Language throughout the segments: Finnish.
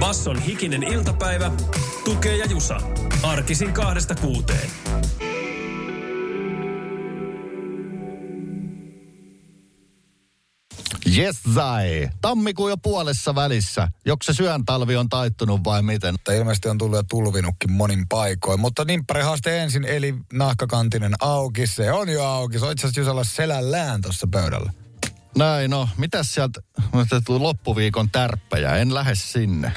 Basson hikinen iltapäivä. Tukee ja Jusa. Arkisin kahdesta kuuteen. Yes, Zai. Tammikuun jo puolessa välissä. Joko se syön talvi on taittunut vai miten? Mutta ilmeisesti on tullut jo tulvinutkin monin paikoin. Mutta nimppärihaaste ensin, eli nahkakantinen auki. Se on jo auki. Se on itse asiassa Jusalla selällään tuossa pöydällä. Näin, no. Mitäs sieltä tuli loppuviikon tärppejä? En lähde sinne.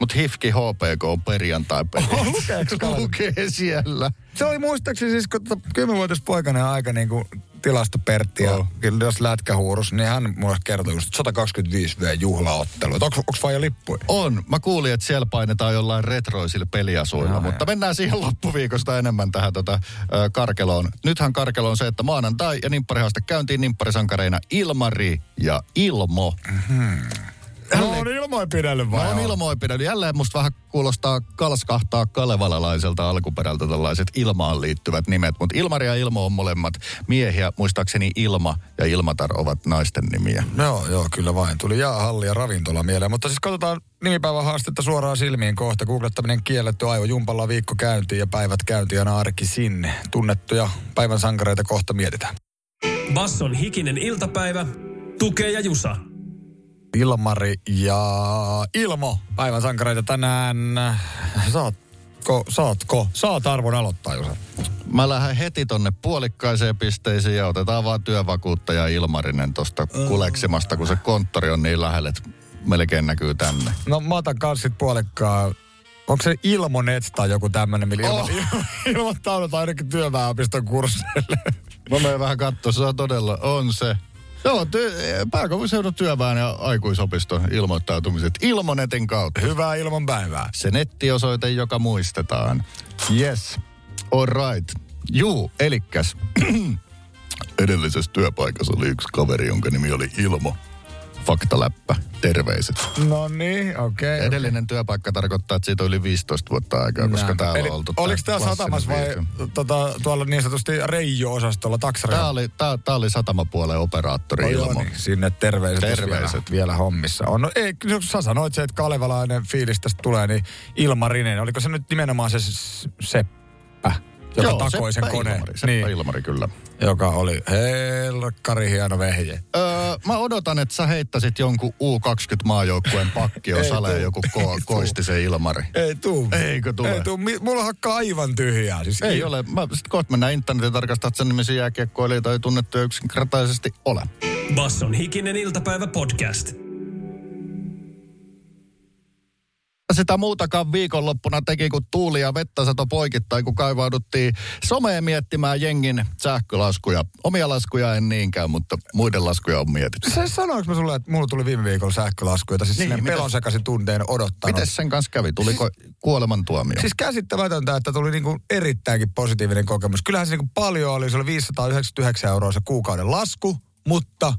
Mutta HIFKI HPK on perjantai Oh, lukeeko? Lukee siellä. Se oli muistaakseni siis, kun tota kymmenvuotias poikainen aika niin kuin tilasta Pertti ja Oh. kyllä jos lätkähuurus, niin hän mulle kertoi just 125 V juhlaottelu. Onko, onko jo lippuja? On. Mä kuulin, että siellä painetaan jollain retroisilla peliasuilla, Joo, mutta joo. mennään siihen loppuviikosta enemmän tähän tota, ö, Karkeloon. Nythän Karkelo on se, että maanantai ja nimpparihaaste käyntiin nimpparisankareina Ilmari ja Ilmo. No on ilmoin pidellä vai? Mä oon ilmoin pidänyt. Jälleen musta vähän kuulostaa kalskahtaa kalevalalaiselta alkuperältä tällaiset ilmaan liittyvät nimet. Mutta Ilmari ja Ilmo on molemmat miehiä. Muistaakseni Ilma ja Ilmatar ovat naisten nimiä. Joo, joo, kyllä vain. Tuli jäähalli ja ravintola mieleen. Mutta siis katsotaan nimipäivän haastetta suoraan silmiin kohta. Googlettaminen kielletty aivo. Jumpalla viikko käyntiin ja päivät käyntiin ja arki sinne. Tunnettuja päivän sankareita kohta mietitään. Basson hikinen iltapäivä. Tukee ja Jusa. Ilmari ja Ilmo, päivän sankareita tänään. Saatko, saatko, saat arvon aloittaa, Jusa. Mä lähden heti tonne puolikkaiseen pisteisiin ja otetaan vaan työvakuuttaja Ilmarinen tosta kuleksimasta, kun se konttori on niin lähellä, että melkein näkyy tänne. No mä otan kans sit puolikkaa. Onko se Ilmonet tai joku tämmönen, millä ilmo, Oh. ilmoittaudutaan ainakin työväenopiston kursseille? Mä menen vähän katsoa, se on todella, on se. Joo, ty- pääkaupunkiseudun työväen ja aikuisopiston ilmoittautumiset Ilmonetin kautta. Hyvää ilman päivää. Se nettiosoite, joka muistetaan. Yes. All right. Juu, elikkäs. Edellisessä työpaikassa oli yksi kaveri, jonka nimi oli Ilmo. Faktaläppä. Terveiset. No niin, okei. Okay, Edellinen työpaikka tarkoittaa, että siitä on yli 15 vuotta aikaa, koska täällä on oltu. Oliko tää satamassa vai tota, tuolla niin sanotusti Reijo-osastolla taksarilla? Tää oli, tää, tää oli satamapuolen operaattori joo, Ilmo. niin. Sinne terveiset, Terveiset. Vielä, vielä hommissa on. No ei, sä sanoit se, että kalevalainen fiilis tästä tulee, niin Ilmarinen. Oliko se nyt nimenomaan se Seppä, joka Joo, takoi sen koneen? Ilmari, Seppä niin, Ilmari, kyllä. joka oli helkkari hieno vehje. Öö, mä odotan, että sä heittäisit jonkun U20-maajoukkueen pakki, jos Ei Sale tuu. joku ko- Ei koisti se Ilmari. Ei tuu. Eikö tule? Ei tuu. Mi- Mulla hakkaa aivan tyhjää. Siis Ei ole. Mä sit kohta mennään internetin tarkastaa, että sen nimisiä jääkiekkoilijoita ei tunnettuja yksinkertaisesti ole. Basson hikinen iltapäivä podcast. Sitä muutakaan viikonloppuna teki, kun tuuli ja vettä sato poikittain, kun kaivauduttiin someen miettimään jengin sähkölaskuja. Omia laskuja en niinkään, mutta muiden laskuja on mietitty. Se sanoinko mä sulle, että mulla tuli viime viikolla sähkölasku, jota siis Niin, pelon sekaisin tunteen odottanut. Miten sen kanssa kävi? Tuliko kuolemantuomio? Siis käsittämätöntä, että tuli niinku erittäinkin positiivinen kokemus. Kyllähän se niinku paljon oli, se oli 599 euroa se kuukauden lasku, mutta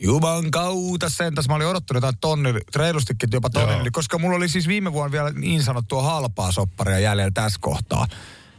Juman kautta sentäs. Mä olin odottanut jotain tonni, reilustikin jopa yli, koska mulla oli siis viime vuonna vielä niin sanottua halpaa sopparia jäljellä tässä kohtaa.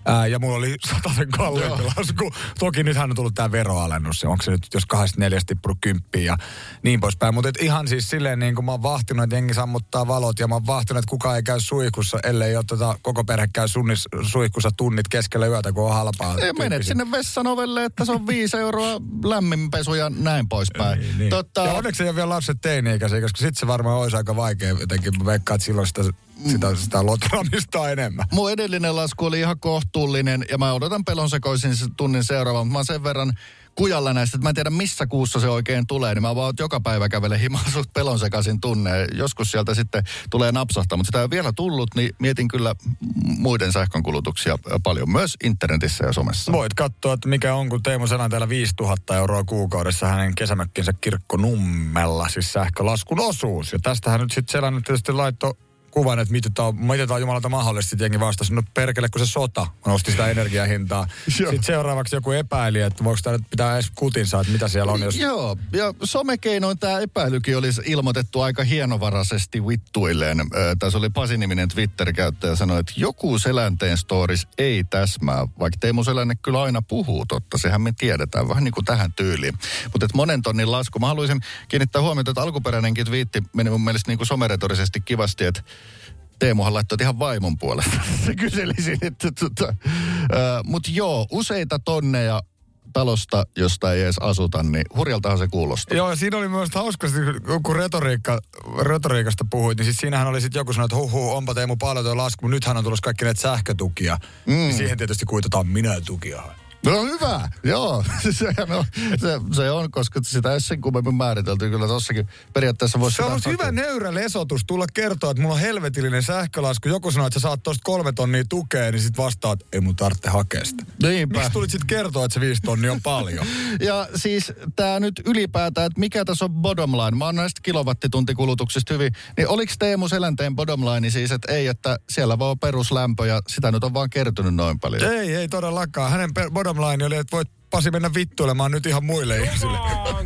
Ää, ja mulla oli sen kalliimpi lasku. Toki nythän on tullut tämä veroalennus. Onko se nyt, jos kahdesta neljästä tippunut kymppiä ja niin poispäin. Mutta ihan siis silleen niin kuin mä oon vahtinut, että jengi sammuttaa valot ja mä oon vahtinut, että kukaan ei käy suihkussa, ellei ole tota, koko perhe käy sunnis, suihkussa tunnit keskellä yötä, kun on halpaa. Ei, menet sinne vessan ovelle, että se on viisi euroa lämminpesu ja näin poispäin. Niin, niin. Tota, Ja onneksi ei ole vielä lapset teini-ikäisiä, koska sitten se varmaan olisi aika vaikea jotenkin. Mä veikkaan, että silloin sitä, sitä, sitä lotraamista enemmän. mun edellinen lasku oli ihan kohtuullinen ja mä odotan pelon sekoisin tunnin seuraavan, mutta mä oon sen verran kujalla näistä, että mä en tiedä missä kuussa se oikein tulee, niin mä vaan joka päivä kävelen himaan suht pelon sekaisin tunne. Joskus sieltä sitten tulee napsahtaa, mutta sitä ei ole vielä tullut, niin mietin kyllä muiden sähkönkulutuksia paljon myös internetissä ja somessa. Voit katsoa, että mikä on, kun Teemu Selänteellä 5000 euroa kuukaudessa hänen kesämökkinsä kirkkonummella, siis sähkölaskun osuus. Ja tästähän nyt sitten Selänne tietysti laittoi kuvan, että miten tämä on, miten tää on jumalata mahdollista. Sitten jengi vastasi, no perkele, kun se sota nosti sitä energiahintaa. Sitten seuraavaksi joku epäili, että voiko tämä nyt pitää edes kutinsa, että mitä siellä on. Jos... Joo, ja somekeinoin tämä epäilykin olisi ilmoitettu aika hienovaraisesti vittuilleen. Ö, Tässä oli Pasi-niminen Twitter-käyttäjä sanoi, että joku selänteen stories ei täsmää, vaikka Teemu Selänne kyllä aina puhuu totta, sehän me tiedetään, vähän niin kuin tähän tyyliin. Mutta monen tonnin lasku, mä haluaisin kiinnittää huomiota, että alkuperäinenkin twiitti meni mun mielestä niin kuin someretorisesti kivasti, että Teemuhan laittoi ihan vaimon puolesta. Se kyselisin, että tota, mutta joo, useita tonneja talosta, josta ei edes asuta, niin hurjaltahan se kuulostaa. Joo, ja siinä oli myös hauskasti, kun retoriikka, retoriikasta puhuit, niin siis siinähän oli sitten joku sanoi, että huh, huh onpa Teemu paljon tuo lasku, mutta nythän on tulossa kaikki näitä sähkötukia. Mm. Niin siihen tietysti kuitataan minä tukia. No hyvä, joo. Sehän on, se, se on, koska sitä ei sen kummemmin määritelty. Kyllä tossakin periaatteessa voisi... Se on ollut hyvä nöyrä lesotus tulla kertoa, että mulla on helvetillinen sähkölasku. Joku sanoo, että sä saat tosta kolme tonnia tukea, niin sit vastaat, ei mun tarvitse hakea sitä. Niinpä. Miksi tulit sit kertoa, että se viisi tonnia on paljon? Ja siis tämä nyt ylipäätään, että mikä tässä on bottom line. Mä oon näistä kilowattituntikulutuksista hyvin. Niin oliko Teemu Selänteen bottom line siis, että ei, että siellä vaan peruslämpö ja sitä nyt on vaan kertynyt noin paljon. ei, ei todellakaan. Hänen per- bottom line oli, että voit Pasi mennä vittuilemaan nyt ihan muille ihmisille.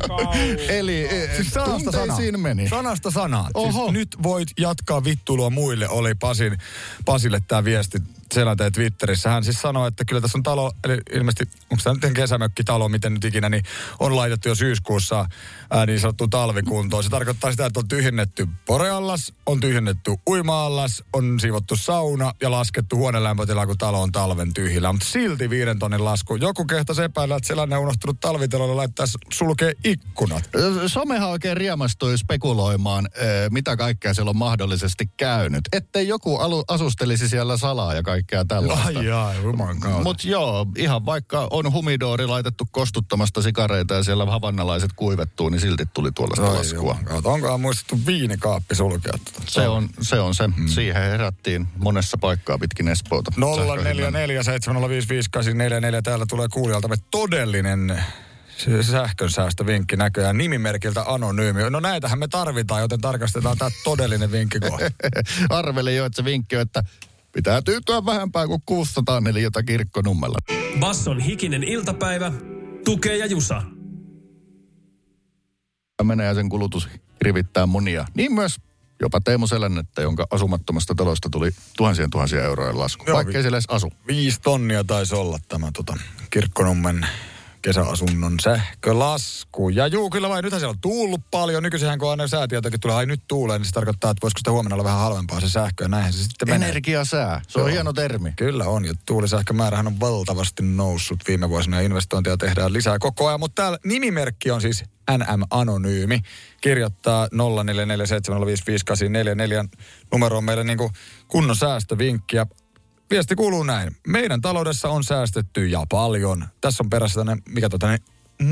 Eli e, Siis sanasta sanaan. meni. Sanasta sanaan. Oho. Siis nyt voit jatkaa vittuilua muille, oli Pasin, Pasille tämä viesti selänteen Twitterissä. Hän siis sanoi, että kyllä tässä on talo, eli ilmeisesti, onko tämä nyt kesämökkitalo, miten nyt ikinä, niin on laitettu jo syyskuussa ää, niin sanottu talvikuntoon. Se tarkoittaa sitä, että on tyhjennetty poreallas, on tyhjennetty uima-allas, on siivottu sauna ja laskettu huonelämpötila, kun talo on talven tyhjillä. Mutta silti viiden tonnin lasku. Joku kehtasi epäillä, että sellainen on unohtunut talvitalolle laittaa sulkee ikkunat. Somehan oikein riemastui spekuloimaan, mitä kaikkea siellä on mahdollisesti käynyt. Ettei joku alu, asustelisi siellä salaa ja kaikkea tällaista. Ai jaa. Mutta joo, ihan vaikka on humidoori laitettu kostuttamasta sikareita ja siellä havannalaiset kuivettuu, niin silti tuli tuollaista laskua. Onkohan muistettu viinikaappi sulkea tuota? Se on se. On se. Mm. Siihen herättiin monessa paikkaa pitkin Espoota. 0447055844. Täällä tulee kuulijaltamme todellinen se- sähkönsäästövinkki näköjään nimimerkiltä anonyymi. No näitähän me tarvitaan, joten tarkastetaan tämä todellinen vinkki kohta. Arvelin jo, että se vinkki on, että pitää tyytyä vähempään kuin 600 neliötä kirkkonummella. Basson hikinen iltapäivä, tukee ja jusa. menee ja sen kulutus rivittää monia. Niin myös jopa Teemu Selännettä, jonka asumattomasta talosta tuli tuhansien tuhansia euroja lasku. Joo, Vaikka ei siellä edes asu. Viisi tonnia taisi olla tämä tota, Kirkkonummen kesäasunnon sähkölasku. Ja juu, kyllä vai, nythän siellä on tuullut paljon. Nykyisinhän kun aina säätiötäkin tulee, ai nyt tuulee, niin se tarkoittaa, että voisiko sitä huomenna olla vähän halvempaa se sähkö. Ja näinhän se sitten menee. Energiasää. Se on hieno termi. Kyllä on, ja tuulisähkömäärähän on valtavasti noussut viime vuosina ja investointeja tehdään lisää koko ajan. Mutta täällä nimimerkki on siis NM Anonyymi. Kirjoittaa 0447055844 numero on meille niin kunnon säästövinkki. Viesti kuuluu näin. Meidän taloudessa on säästetty ja paljon. Tässä on perässä tämmöinen, mikä tota, niin,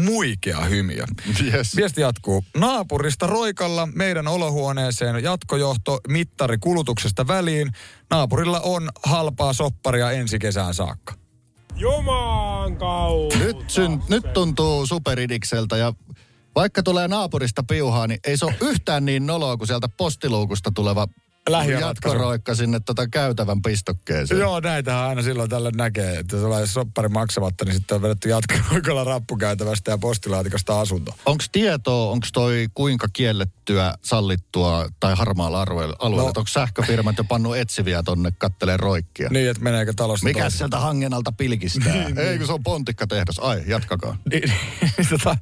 muikea hymiö. Yes. Viesti jatkuu. Naapurista roikalla meidän olohuoneeseen jatkojohto mittari kulutuksesta väliin. Naapurilla on halpaa sopparia ensi kesään saakka. Juman kautta. Nyt, syn, nyt tuntuu superidikseltä ja vaikka tulee naapurista piuhaa, niin ei se ole yhtään niin noloa kuin sieltä postiluukusta tuleva Lähiöratkaisu. jatkoroikka sinne tota käytävän pistokkeeseen. Joo, näitähän aina silloin tällä näkee, että jos ollaan soppari maksamatta, niin sitten on vedetty jatkoilla rappukäytävästä ja postilaatikosta asunto. Onko tietoa, onko toi kuinka kiellettyä, sallittua tai harmaalla alueella? alueella? No. Onko sähköfirmat jo pannut etsiviä tonne kattelee roikkia? Niin, että meneekö talosta Mikä toiseen. sieltä hangen alta pilkistää? Ei, kun se on pontikkatehdas. Ai, jatkakaa. Niin, niin, tota,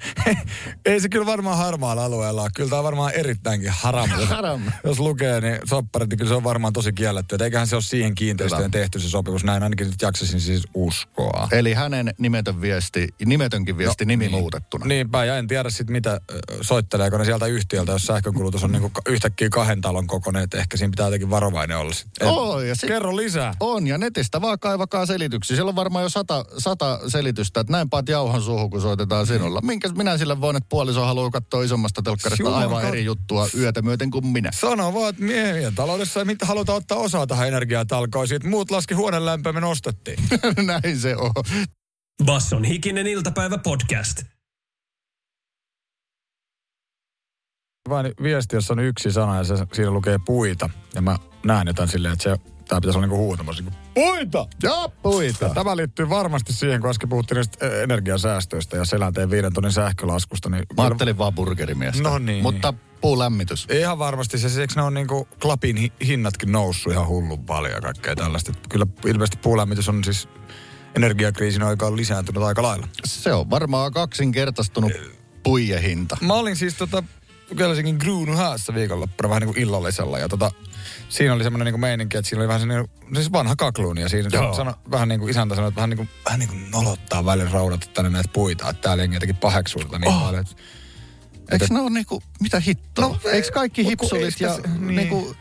ei se kyllä varmaan harmaalla alueella. Kyllä tämä on varmaan erittäinkin haram. Haram. Jos lukee, niin sopparit, niin kyllä se on varmaan tosi kielletty. Et eiköhän se ole siihen kiinteistöön tehty se sopimus. Näin ainakin nyt jaksasin siis uskoa. Eli hänen nimetön viesti, nimetönkin viesti, nimi niin. muutettuna. Niinpä, ja en tiedä sitten mitä soitteleeko ne sieltä yhtiöltä, jos sähkökulutus on niinku ka- yhtäkkiä kahden talon kokoinen, että ehkä siinä pitää jotenkin varovainen olla. Sit. En- Oo, ja sit- Kerro lisää. On, ja netistä vaan kaivakaa selityksiä. Siellä on varmaan jo sata, sata selitystä, että näin paat jauhan suuhun, kun soitetaan sinulla. Minkä minä sille voin, että puoliso haluaa katsoa isommasta telkkarista aivan eri juttua yötä myöten kuin minä. Sano vaan, että miehien taloudessa ei mitään haluta ottaa osaa tähän energiatalkoisiin, että muut laski huoneen lämpöä, me nostettiin. näin se on. Basson hikinen iltapäivä podcast. vain viesti, jossa on yksi sana ja se, siinä lukee puita. Ja mä näen jotain silleen, että se, tää pitäisi olla niinku huutamassa. Niinku, puita! Joo, puita. Ja tämä liittyy varmasti siihen, kun äsken puhuttiin niistä eh, energiasäästöistä ja selänteen viiden tonnin sähkölaskusta. Niin Mä ajattelin vaan burgerimiestä. No niin. Mutta puulämmitys. Ihan varmasti se, eikö ne on niinku klapin hi- hinnatkin noussut ihan hullun paljon ja kaikkea tällaista. Kyllä ilmeisesti puulämmitys on siis energiakriisin aikaan lisääntynyt aika lailla. Se on varmaan kaksinkertaistunut puijehinta. Mä olin siis tota Helsingin Gruunhässä viikonloppuna vähän niin kuin illallisella ja tota, siinä oli semmoinen niin meininki, että siinä oli vähän semmoinen, siis vanha kakluuni ja siinä Joo. sano, vähän niin kuin isäntä sanoi, että vähän niin kuin, vähän niin kuin nolottaa välillä raudata tänne näitä puita, että täällä jengi jotenkin paheksuu tätä niin Oh. paljon. Että, Eikö ne ole niinku, mitä hittoa? No, Eikö kaikki hipsulit ja se- niin. niinku...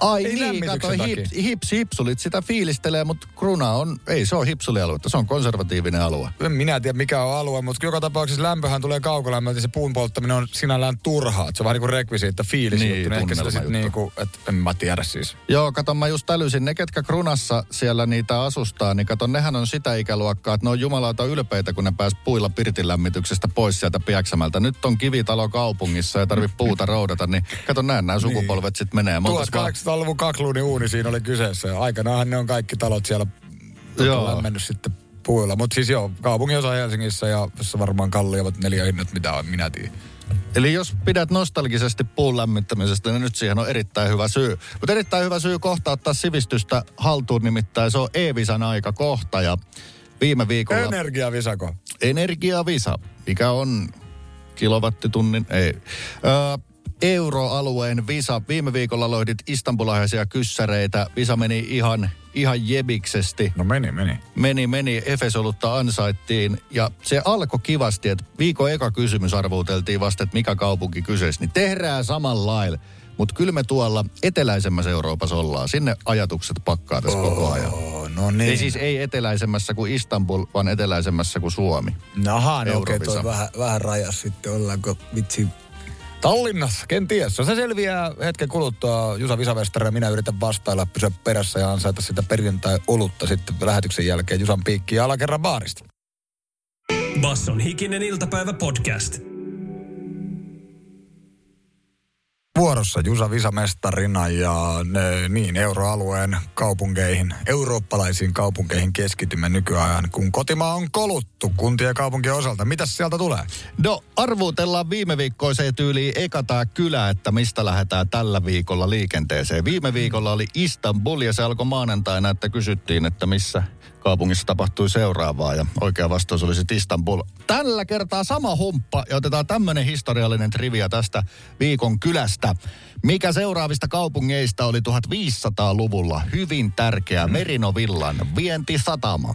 Ai Ei niin, kato, hip, takia. hips, hipsulit sitä fiilistelee, mutta kruna on, ei se on hipsulialuetta, se on konservatiivinen alue. en minä tiedä mikä on alue, mutta joka tapauksessa lämpöhän tulee kaukolämmöltä ja se puun polttaminen on sinällään turhaa. Se on vähän niin kuin rekvisiitta fiilis Niin, juttu. Niin ehkä sitä niin kuin, että en mä tiedä siis. Joo, kato, mä just älysin, ne ketkä krunassa siellä niitä asustaa, niin kato, nehän on sitä ikäluokkaa, että ne on jumalauta ylpeitä, kun ne pääs puilla pirtinlämmityksestä pois sieltä Piäksämältä. Nyt on kivitalo kaupungissa ja tarvii puuta roudata, niin kato, näin nämä sukupolvet sitten menee. Montas 1800-luvun kakluuni uuni siinä oli kyseessä. Aikanaanhan ne on kaikki talot siellä Joo. lämmennyt sitten puilla. Mutta siis joo, kaupungin osa Helsingissä ja jossa varmaan kalliimmat neliöhinnat, mitä on, minä tiedän. Eli jos pidät nostalgisesti puun lämmittämisestä, niin nyt siihen on erittäin hyvä syy. Mutta erittäin hyvä syy kohta ottaa sivistystä haltuun, nimittäin se on Eevisan aika kohta. Ja viime viikolla Energiavisako. Energiavisa, mikä on kilowattitunnin, ei. Ö, euroalueen visa. Viime viikolla lohdit istanbulaisia kyssäreitä. Visa meni ihan, ihan jebiksesti No meni, meni. meni, meni, Efesolutta ansaittiin. Ja se alkoi kivasti, että viikon eka kysymys arvuuteltiin vasta, että mikä kaupunki kyseessä. Niin tehdään samalla lailla. Mutta kyllä me tuolla eteläisemmässä Euroopassa ollaan. Sinne ajatukset pakkaa tässä koko ajan. Oh, no niin. Ei siis ei eteläisemmässä kuin Istanbul, vaan eteläisemmässä kuin Suomi. Naha, no okei, toi vähän, vähän rajas sitten, ollaanko vitsi Tallinnassa, kenties. Se selviää hetken kuluttua. Jusa Visavestari ja minä yritän vastailla, pysyä perässä ja ansaita sitä perjantai-olutta sitten lähetyksen jälkeen Jusan piikkiin ja alakerran baarista. Basson hikinen iltapäivä podcast. Vuorossa Jusa Visamestarina ja ne, niin euroalueen kaupunkeihin, eurooppalaisiin kaupunkeihin keskitymme nykyajan, kun kotimaa on koluttu kuntien ja kaupunkien osalta. Mitäs sieltä tulee? No arvuutellaan viime viikkoiseen tyyliin eka tää kylä, että mistä lähdetään tällä viikolla liikenteeseen. Viime viikolla oli Istanbul ja se alkoi maanantaina, että kysyttiin, että missä kaupungissa tapahtui seuraavaa ja oikea vastaus oli Istanbul. Tällä kertaa sama humppa ja otetaan tämmöinen historiallinen trivia tästä viikon kylästä. Mikä seuraavista kaupungeista oli 1500-luvulla hyvin tärkeä Merinovillan vientisatama?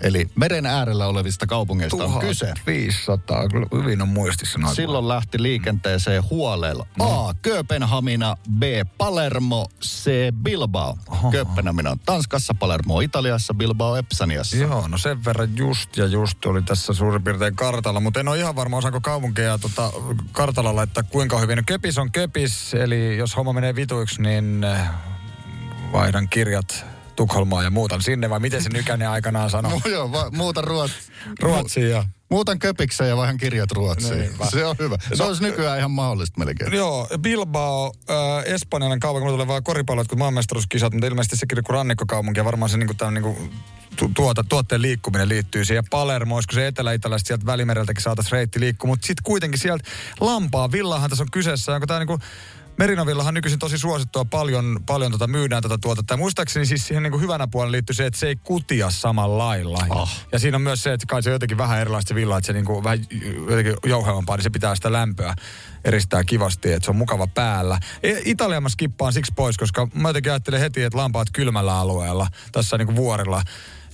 Eli meren äärellä olevista kaupungeista on kyse. 1500, kyllä hyvin on muistissa noin. Silloin lähti liikenteeseen huolella. A. Kööpenhamina, B. Palermo, C. Bilbao. Kööpenhamina on Tanskassa, Palermo on Italiassa, Bilbao Epsaniassa. Joo, no sen verran just ja just oli tässä suurin piirtein kartalla, mutta en ole ihan varma, osaanko kaupunkeja tota, kartalla laittaa kuinka hyvin. No, Köpis on Köpis, eli jos homma menee vituiksi, niin äh, vaihdan kirjat Tukholmaan ja muutan sinne, vai miten se nykäinen aikanaan sanoi? No, joo, va- muuta ruot... Ruotsiin ja... Muutan köpikseen ja vaihan kirjat ruotsiin. Niin, va- se on hyvä. Se No, olisi nykyään ihan mahdollista melkein. Joo, Bilbao, äh, espanjalainen kaupunki, mulla tulee vaan koripallot kuin maanmestaruuskisat, mutta ilmeisesti sekin kuin rannikkokaupunki ja varmaan se niinku, tämän, niinku, tu, tuota, tuotteen liikkuminen liittyy siihen. Palermo, olisiko se etelä-italaista sieltä välimereltäkin saataisiin reitti liikkua, mutta sitten kuitenkin sieltä Lampaa, Villahan tässä on kyseessä, onko tämä niinku, Merinovillahan nykyisin tosi suosittua, paljon, paljon tota myydään tätä tuotetta. Ja muistaakseni siis siihen niin hyvänä puolella liittyy se, että se ei kutia samalla lailla. Ah. Ja siinä on myös se, että kai se on jotenkin vähän erilaista se villa, että se niin kuin vähän jotenkin jouhevampaa, niin se pitää sitä lämpöä eristää kivasti, että se on mukava päällä. E- Italian mä skippaan siksi pois, koska mä jotenkin ajattelen heti, että lampaat kylmällä alueella, tässä niin kuin vuorilla.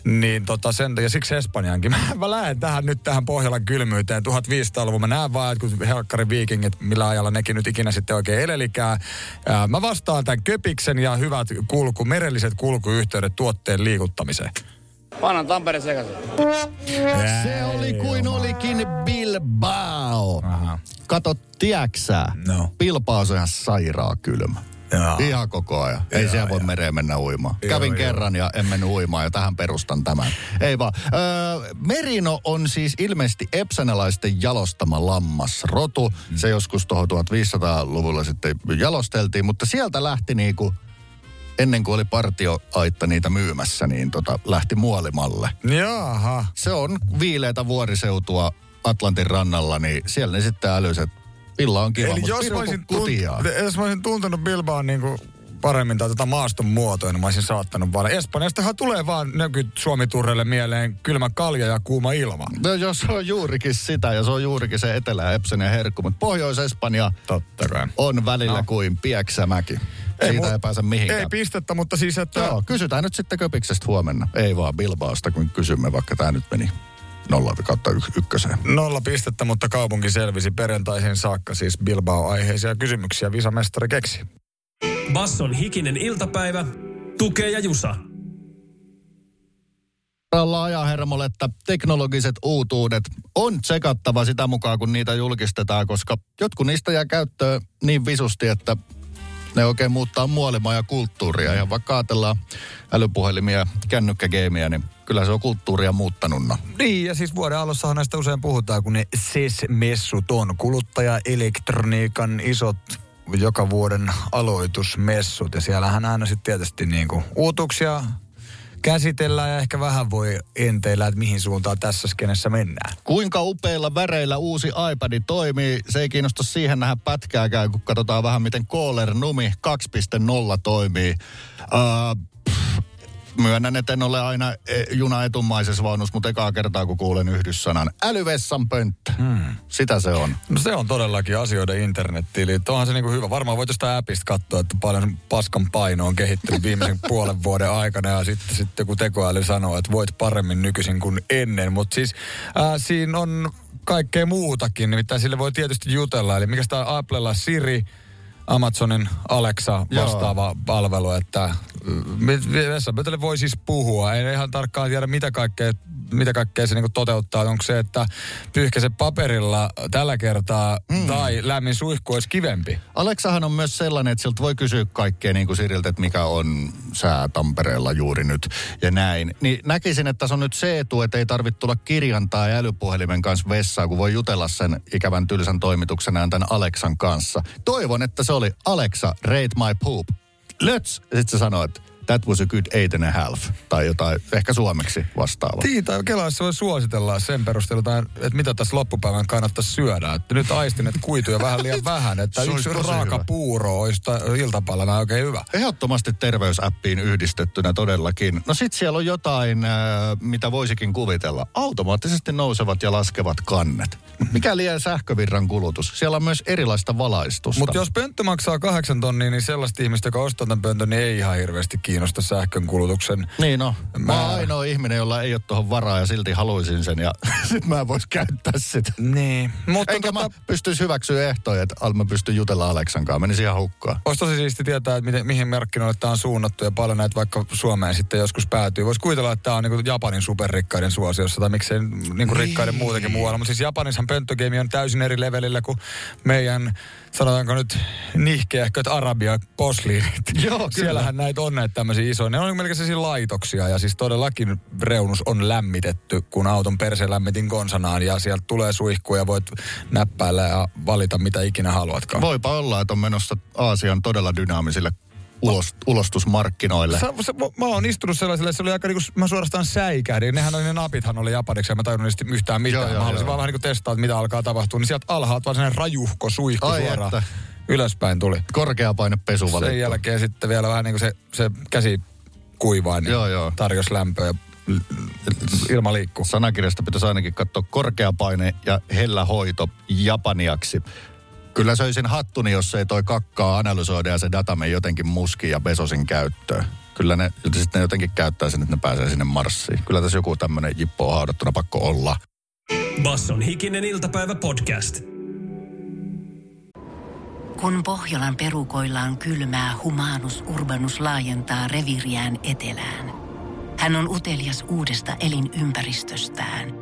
Niin tota sen, ja siksi Espanjaankin. Mä, mä lähden tähän nyt tähän Pohjolan kylmyyteen 1500-luvun. Mä näen vaan, että kun helkkari viikingit, millä ajalla nekin nyt ikinä sitten oikein elelikää. Ää, Mä vastaan tämän köpiksen ja hyvät kulku, merelliset kulkuyhteydet tuotteen liikuttamiseen. Vanhan Tampere sekaisin. Se oli kuin olikin Bilbao. Aha. Kato, tiäksää, No. Bilbao on ihan sairaa kylmä. Jaa. Ihan koko ajan. Ei siellä voi mereen mennä uimaan. Joo, Kävin joo. kerran ja en mennyt uimaan ja tähän perustan tämän. Ei vaan. Öö, merino on siis ilmeisesti epsanalaisten jalostama lammasrotu. Mm. Se joskus tuohon 1500-luvulla sitten jalosteltiin, mutta sieltä lähti niinku ennen kuin oli partioaitta niitä myymässä, niin tota, lähti muolimalle. Jaha. Se on viileitä vuoriseutua Atlantin rannalla, niin siellä ne sitten älyiset. Villa on kiva, Eli jos mä, olisin tunt- jos mä olisin tuntenut Bilbaan niinku paremmin tai tätä maaston muotoa, niin mä olisin saattanut vaan. Espanjastahan tulee vaan nyky Suomi mieleen kylmä kalja ja kuuma ilma. No jos se on juurikin sitä ja se on juurikin se Etelä Epsen ja Herkku, mutta Pohjois-Espanja Totta kai. on välillä No. kuin Pieksämäki. Siitä ei, mu- ei pääse mihinkään. Ei pistettä, mutta siis että... Joo, kysytään nyt sitten Köpiksestä huomenna. Ei vaan Bilbaosta, kun kysymme, vaikka tämä nyt meni nolla kautta yk- ykköseen. Nolla pistettä, mutta kaupunki selvisi perjantaisin saakka siis Bilbao-aiheisia kysymyksiä. Visamestari keksi. Basson hikinen iltapäivä. Tukee ja Jusa. Ralla ajaa hermolle, että teknologiset uutuudet on tsekattava sitä mukaan, kun niitä julkistetaan, koska jotkut niistä jää käyttöön niin visusti, että ne oikein muuttaa muolimaa ja kulttuuria. Ja vaikka ajatellaan älypuhelimia ja kännykkägeimiä, niin kyllä se on kulttuuria muuttanut. No. Niin, ja siis vuoden alussahan näistä usein puhutaan, kun ne SES-messut on kuluttajaelektroniikan isot joka vuoden aloitusmessut. Ja siellähän aina sitten tietysti niinku uutuksia käsitellään ja ehkä vähän voi enteillä, että mihin suuntaan tässä skenessä mennään. Kuinka upeilla väreillä uusi iPad toimii, se ei kiinnosta siihen nähdä pätkääkään, kun katsotaan vähän miten Caller Numi 2.0 toimii. Uh, myönnän, että en ole aina e, junaetumaisessa vaunussa, mutta ekaa kertaa kun kuulen yhdyssanan älyvessan pönttö. Hmm. Sitä se on. No se on todellakin asioiden internetti, eli onhan se niinku hyvä. Varmaan voit jostain appista katsoa, että paljon paskan paino on kehittynyt viimeisen puolen vuoden aikana ja sitten, sitten kun tekoäly sanoo, että voit paremmin nykyisin kuin ennen. Mutta siis ää, siinä on kaikkea muutakin, nimittäin sille voi tietysti jutella. Eli mikä tämä Applella Siri, Amazonin Alexa Joo. vastaava palvelu, että Vessapöytälle voi siis puhua. Ei ihan tarkkaan tiedä, mitä kaikkea, mitä kaikkea se niinku toteuttaa. Onko se, että pyyhkäse paperilla tällä kertaa mm. tai lämmin suihku olisi kivempi? Aleksahan on myös sellainen, että siltä voi kysyä kaikkea niin kuin Siriltä, että mikä on sää Tampereella juuri nyt ja näin. Niin näkisin, että tässä on nyt se etu, että ei tarvitse tulla kirjan tai älypuhelimen kanssa vessaan, kun voi jutella sen ikävän tylsän toimituksenaan tämän Aleksan kanssa. Toivon, että se oli Alexa, rate my poop. Let's! Ja sitten se that was a good eight and a half. Tai jotain, ehkä suomeksi vastaava. Tiita, Kelaissa voi suositella sen perusteella, että mitä tässä loppupäivän kannattaisi syödä. Että nyt aistin, että kuituja vähän liian vähän. Että yksi raaka hyvä. puuro olisi ta- iltapalana oikein hyvä. Ehdottomasti terveysäppiin yhdistettynä todellakin. No sit siellä on jotain, äh, mitä voisikin kuvitella. Automaattisesti nousevat ja laskevat kannet. Mikä liian sähkövirran kulutus? Siellä on myös erilaista valaistusta. Mutta jos pönttö maksaa kahdeksan tonnia, niin sellaista ihmistä, joka ostaa tämän pöntön, niin ei ihan hirveästi kiinnosta sähkön kulutuksen. Niin no, mä oon Määrä. ainoa ihminen, jolla ei ole tuohon varaa ja silti haluaisin sen ja sit mä en vois käyttää sitä. Niin. Mutta Enkä tota, mä pystyisi hyväksyä ehtoja, että mä pystyn jutella Aleksan kanssa. Menisi ihan hukkaan. olisi tosi siisti tietää, että miten, mihin markkinoille tämä on suunnattu ja paljon näitä vaikka Suomeen sitten joskus päätyy. Voisi kuvitella, että tämä on niin Japanin superrikkaiden suosiossa tai miksei niin kuin rikkaiden muutenkin muualla. Mutta siis Japanissahan pönttögeimi on täysin eri levelillä kuin meidän, sanotaanko nyt nihkeähköt Arabia posliinit. Joo, kyllä. Siellähän näitä on näitä tämmöisiä isoja. Ne on melkein sellaisia laitoksia ja siis todellakin reunus on lämmitetty, kun auton perse lämmitin konsanaan ja sieltä tulee suihku ja voit näppäillä ja valita mitä ikinä haluatkaan. Voipa olla, että on menossa Aasian todella dynaamisille ulos, ulostusmarkkinoille. Sä, sä, mä, mä oon istunut sellaiselle, se oli aika niinku, mä suorastaan säikähdin. Nehän oli ne napithan oli japaniksi ja mä tajunnut niistä yhtään mitään. Joo, joo, mä haluaisin vaan vähän niinku testaa, että mitä alkaa tapahtua. Niin sieltä alhaalta vaan sellainen rajuhko suihku Ai suoraan että. ylöspäin tuli. Korkeapaine pesu Sen valittu. jälkeen sitten vielä vähän niinku se, se käsi kuivaa, niin Joo, joo. tarjos lämpöä ja ilma liikkuu. Sanakirjasta pitäisi ainakin katsoa korkeapaine ja hellä hoito japaniaksi. Kyllä söisin hattuni, jos ei toi kakkaa analysoida ja se data mene jotenkin muskin ja Besosin käyttöön. Kyllä ne, sitten ne jotenkin käyttää sen, että ne pääsee sinne Marsiin. Kyllä tässä joku tämmöinen jippo on haudattuna pakko olla. Basson hikinen iltapäivä podcast. Kun Pohjolan perukoillaan kylmää, humanus urbanus laajentaa reviriään etelään. Hän on utelias uudesta elinympäristöstään.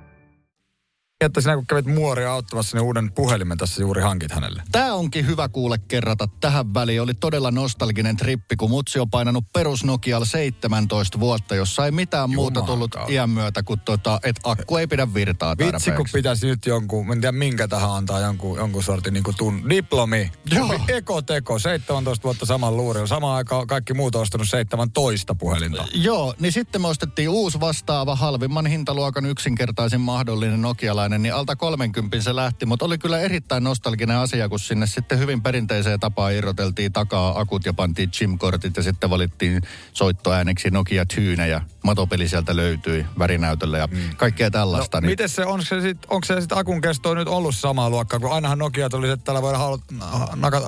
Että sinä kun kävit muoria auttamassa, niin uuden puhelimen tässä juuri hankit hänelle. Tämä onkin hyvä kuule kerrata tähän väliin. Oli todella nostalginen trippi, kun mutsi on painanut perus Nokialla 17 vuotta, jossa ei mitään muuta Juman tullut kautta. iän myötä kuin tota, että akku ei pidä virtaa Vitsi, kun tarpeeksi. pitäisi nyt jonkun, en tiedä minkä tähän antaa jonkun, jonkun sortin niin tun, diplomi. Joo. Ekoteko, 17 vuotta saman luurilla. Samaan aikaan kaikki muut on ostanut 17 puhelinta. Joo, niin sitten me ostettiin uusi vastaava halvimman hintaluokan yksinkertaisin mahdollinen nokialainen, niin alta 30 se lähti, mutta oli kyllä erittäin nostalginen asia, kun sinne sitten hyvin perinteiseen tapaan irroteltiin takaa akut ja pantiin chim-kortit ja sitten valittiin soittoääneksi Nokia Tyyne ja matopeli sieltä löytyi värinäytölle ja kaikkea tällaista. No, miten se, on se sit, onko se sitten akun kesto nyt ollut samaa luokkaa, kun ainahan Nokia tuli, että täällä voidaan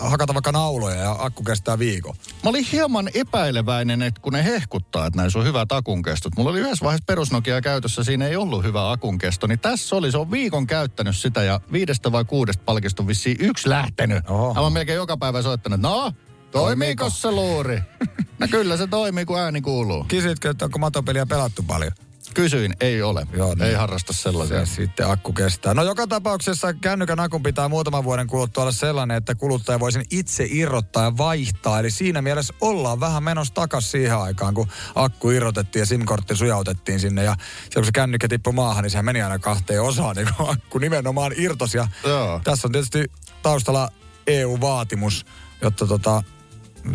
hakata vaikka nauloja ja akku kestää viikon. Mä olin hieman epäileväinen, että kun ne hehkuttaa, että näissä on hyvät akunkestot. Mulla oli yhdessä vaiheessa perusnokia käytössä, siinä ei ollut hyvä akunkesto. Niin tässä oli, se on viikon käyttänyt sitä ja viidestä vai kuudesta palkista on vissiin yksi lähtenyt. Oho. Mä oon melkein joka päivä soittanut, no, toimiiko se luuri? No kyllä se toimii, kun ääni kuuluu. Kysytkö, että onko matopeliä pelattu paljon? Kysyin, ei ole. Joo, niin. ei harrasta sellaisia. Se sitten akku kestää. No joka tapauksessa kännykän akun pitää muutaman vuoden kuluttua olla sellainen, että kuluttaja voi sen itse irrottaa ja vaihtaa. Eli siinä mielessä ollaan vähän menossa takaisin siihen aikaan, kun akku irrotettiin ja SIM-kortti sujautettiin sinne. Ja se, kun se kännykkä tippui maahan, niin sehän meni aina kahteen osaan, niin kun akku nimenomaan irtos. Ja Joo. tässä on tietysti taustalla EU-vaatimus, jotta tota,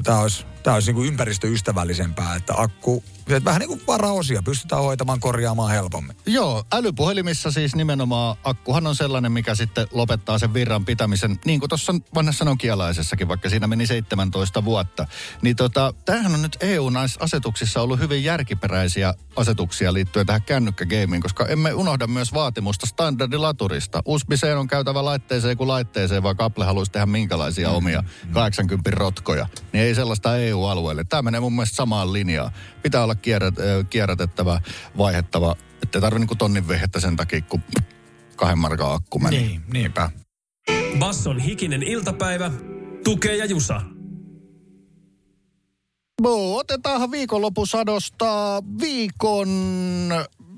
tämä olisi, tää olisi niinku ympäristöystävällisempää, että akku, vähän niin kuin varaosia pystytään hoitamaan, korjaamaan helpommin. Joo, älypuhelimissa siis nimenomaan akkuhan on sellainen, mikä sitten lopettaa sen virran pitämisen, niin kuin tuossa vanhassa nokialaisessakin, vaikka siinä meni 17 vuotta. Niin tota, tämähän on nyt EU-asetuksissa ollut hyvin järkiperäisiä asetuksia liittyen tähän kännykkägeimiin, koska emme unohda myös vaatimusta standardilaturista. USB-C on käytävä laitteeseen kuin laitteeseen, vaikka Apple haluaisi tehdä minkälaisia omia 80 rotkoja. Niin ei sellaista EU-alueelle. Tämä menee mun mielestä samaan linjaan. Pitää olla kierrät, kierrätettävä, vaihettava, ettei tarvi niinku tonnin vehettä sen takia, kun kahden markan akku meni. Niin, niinpä. Basson hikinen iltapäivä. Tukee ja Jusa. Bo, otetaanhan viikonlopusadosta viikon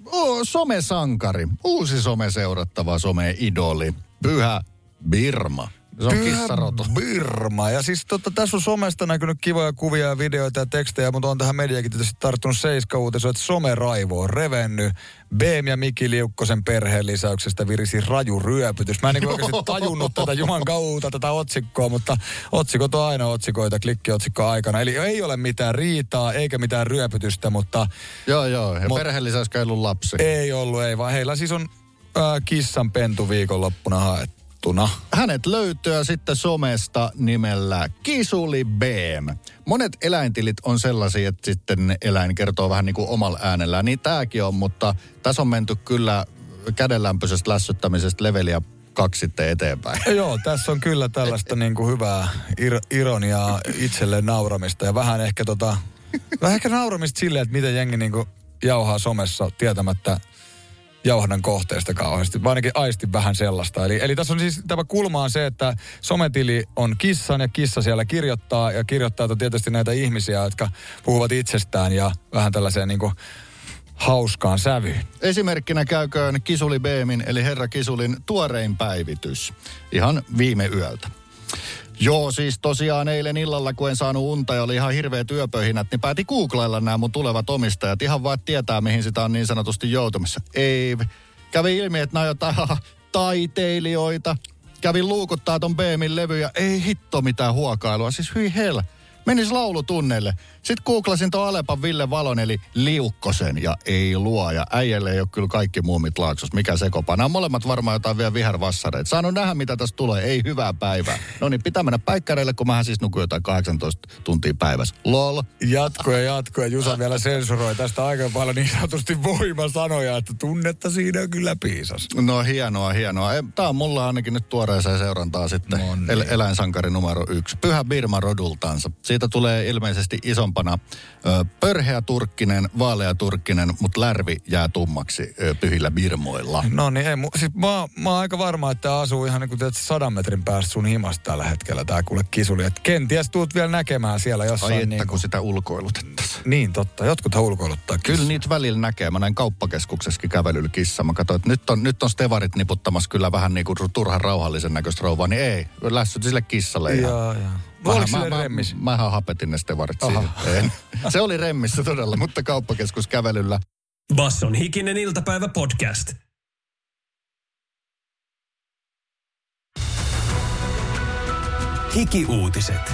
oh, somesankari. Uusi someseurattava some-idoli. Pyhä Birma. Se on kissarotu. Birma. Ja siis tota, tässä on somesta näkynyt kivoja kuvia ja videoita ja tekstejä, mutta on tähän mediakin tietysti tarttunut seiska uutiso, että someraivo on revennyt. Beem ja Miki Liukkosen perheen lisäyksestä virisi raju ryöpytys. Mä en niin oikeasti tajunnut tätä juman kautta tätä otsikkoa, mutta otsikot on aina otsikoita klikkiotsikko aikana. Eli ei ole mitään riitaa eikä mitään ryöpytystä, mutta Joo, joo. Ja Mut- perheen ollut lapsi. ei ollut, ei vaan heillä siis on ää, kissan pentu viikonloppuna haettuna. Hänet löytyy sitten somesta nimellä Kisuli Beem. Monet eläintilit on sellaisia, että sitten eläin kertoo vähän niin kuin omalla äänellään. Niin tääkin on, mutta tässä on menty kyllä kädenlämpöisestä lässyttämisestä leveliä kaksi sitten eteenpäin. Joo, tässä on kyllä tällaista niin kuin hyvää ir- ironiaa itselleen nauramista ja vähän ehkä tota, vähän ehkä nauramista silleen, että miten jengi niin kuin jauhaa somessa tietämättä jauhannan kohteesta kauheasti. Mä ainakin aistin vähän sellaista. Eli, eli tässä on siis tämä kulma on se, että sometili on kissan ja kissa siellä kirjoittaa ja kirjoittaa tietysti näitä ihmisiä, jotka puhuvat itsestään ja vähän tällaiseen niin kuin hauskaan sävyyn. Esimerkkinä käyköön Kisuli Beemin eli Herra Kisulin tuorein päivitys. Ihan viime yöltä. Joo, siis tosiaan eilen illalla, kun en saanut unta ja oli ihan hirveä työpöhinät, niin päätin googlailla nämä mun tulevat omistajat. Ihan vaan tietää, mihin sitä on niin sanotusti joutumassa. Ei, kävi ilmi, että nämä on jotain taiteilijoita. Kävin luukuttaa ton Beemin levyjä. Ei hitto mitään huokailua. Siis hyi hell. Menis laulutunneille. Sitten googlasin tuon Alepan Ville Valon, eli Liukkosen, ja ei luo. Ja äijälle ei ole kyllä kaikki muumit laaksos. Mikä sekopa. Nämä on molemmat varmaan jotain vielä vihervassareita. Saanut nähdä, mitä tästä tulee. Ei hyvää päivää. No niin, pitää mennä päikkäreille, kun mähän siis nukun jotain 18 tuntia päivässä. Lol. Jatko ja jatko ja Jusa vielä sensuroi tästä aika paljon niin sanotusti voimasanoja, että tunnetta siinä kyllä piisas. No hienoa, hienoa. Tää on mulla ainakin nyt tuoreeseen seurantaa sitten. No niin. El- eläinsankari numero yksi. Pyhä Birma rodultansa. Siitä tulee ilmeisesti isompana ö, pörheä turkkinen, vaalea turkkinen, mutta lärvi jää tummaksi pyhillä Birmoilla. No niin, ei, mu- siis mä, oon- mä oon aika varma, että tää asuu ihan niin kuin sadan metrin päästä sun himasta tällä hetkellä tää kuule kisuli. Et kenties tuut vielä näkemään siellä jossain. Ai että, niin, kun sitä ulkoilutettaisiin. niin totta, jotkuthan ulkoiluttaa Kyllä niitä välillä näkee. Mä näin kauppakeskuksessakin kävelyllä kissa. Mä katsoin, että nyt on, nyt on stevarit niputtamassa kyllä vähän niin kuin turhan rauhallisen näköistä rouvaa. Niin ei, lässyt sille kissalle ihan. Joo, joo. Oliko sille mä, remmis? Mä, mähän hapetin ne stevarit. Se oli remmissä todella, mutta kauppakeskus kävelyllä. Basson hikinen iltapäivä podcast. Hiki-uutiset.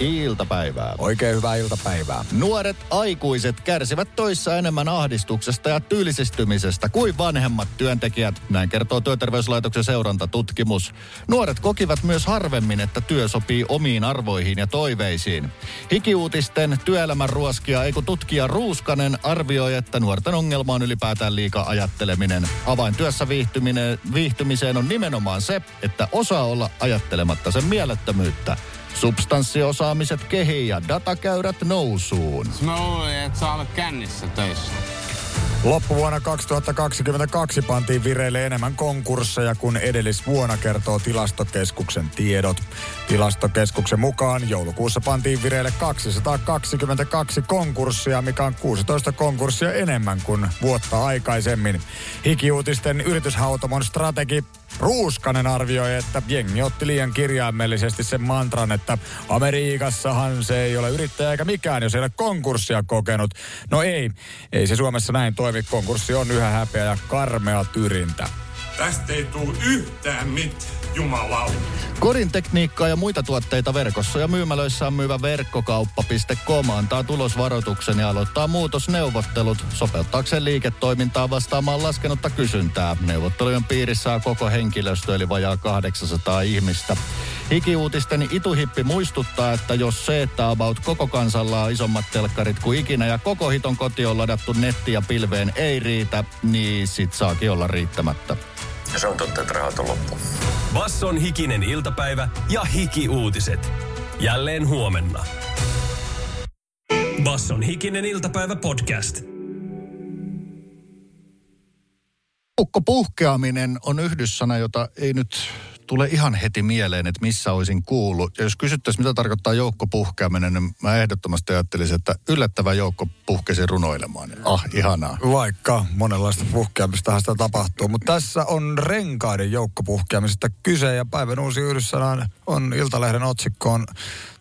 Iltapäivää. Oikein hyvää iltapäivää. Nuoret aikuiset kärsivät töissä enemmän ahdistuksesta ja tyylisistymisestä kuin vanhemmat työntekijät. Näin kertoo Työterveyslaitoksen seurantatutkimus. Nuoret kokivat myös harvemmin, että työ sopii omiin arvoihin ja toiveisiin. Hikiuutisten työelämän ruoskia, ei kun tutkija Ruuskanen arvioi, että nuorten ongelma on ylipäätään liika ajatteleminen. Avain työssä viihtymiseen on nimenomaan se, että osaa olla ajattelematta sen mielettömyyttä. Substanssiosaamiset kehii ja datakäyrät nousuun. Mä luulin, että sä olet kännissä töissä. Loppuvuonna 2022 pantiin vireille enemmän konkursseja kuin edellisvuonna, kertoo tilastokeskuksen tiedot. Tilastokeskuksen mukaan joulukuussa pantiin vireille 222 konkurssia, mikä on 16 konkurssia enemmän kuin vuotta aikaisemmin. Hikiuutisten yrityshautomon strategi Ruuskanen arvioi, että jengi otti liian kirjaimellisesti sen mantran, että Amerikassahan se ei ole yrittäjä eikä mikään, jos ei ole konkurssia kokenut. No ei, ei se Suomessa näin toimi. Konkurssi on yhä häpeä ja karmea tyrintä. Tästä ei tuu yhtään mitään, jumalauta. Kodin tekniikkaa ja muita tuotteita verkossa ja myymälöissään myyvä verkkokauppa.com antaa tulosvaroituksen ja aloittaa muutosneuvottelut sopeuttaakseen liiketoimintaa vastaamaan laskenutta kysyntää. Neuvottelujen piirissä on koko henkilöstö eli vajaa 800 ihmistä. Hikiuutisten ituhippi muistuttaa, että jos se, että about koko kansalla on isommat telkkarit kuin ikinä ja koko hiton koti on ladattu netti ja pilveen ei riitä, niin sit saakin olla riittämättä. Ja se on totta, että rahat on loppu. Basson hikinen iltapäivä ja hiki-uutiset. Jälleen huomenna. Basson hikinen iltapäivä podcast. Ukko puhkeaminen on yhdyssana, jota ei nyt tule ihan heti mieleen, että missä olisin kuullut. Ja jos kysyttäisiin, mitä tarkoittaa joukko puhkeaminen, niin mä ehdottomasti ajattelisin, että yllättävä joukko puhkesi runoilemaan. Ah, ihanaa. Vaikka monenlaista puhkeamistahan sitä tapahtuu. Mutta tässä on renkaiden joukkopuhkeamisesta kyse ja päivän uusi yhdyssana on Iltalehden otsikkoon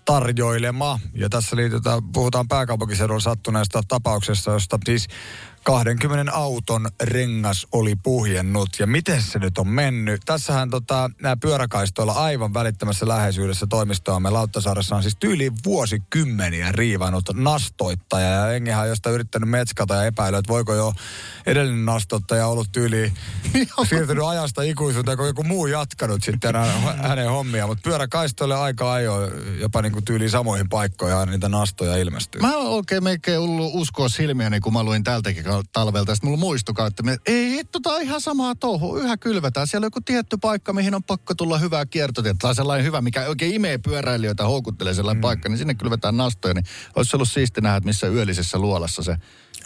tarjoilema. Ja tässä liitytään, puhutaan pääkaupunkiseudulla sattuneesta tapauksesta, josta siis 20 auton rengas oli puhjennut. Ja miten se nyt on mennyt? Tässähän tota, nämä pyöräkaistoilla aivan välittömässä läheisyydessä toimistoamme Lauttasaaressa on siis tyyliin vuosikymmeniä riivannut nastoittaja. Ja jengihän on jostain yrittänyt metskata ja epäilyä, että voiko jo edellinen nastoittaja ollut tyyliin siirtynyt ajasta ikuisuuteen, kun joku muu jatkanut sitten hänen, hommia. Mutta pyöräkaistoille aika ajoin jopa niin kuin tyyliin samoihin paikkoihin niitä nastoja ilmestyy. Mä oikein melkein ollut uskoa silmiäni, kun mä luin tältäkin talvelta. Sitten mulla muistukaa, että me, ei, tota ihan samaa touhua. Yhä kylvetään. Siellä on joku tietty paikka, mihin on pakko tulla hyvää kiertotietä. Tai sellainen hyvä, mikä oikein imee pyöräilijöitä, houkuttelee sellainen mm. paikka, niin sinne kylvetään nastoja. Niin olisi ollut siisti nähdä, että missä yöllisessä luolassa se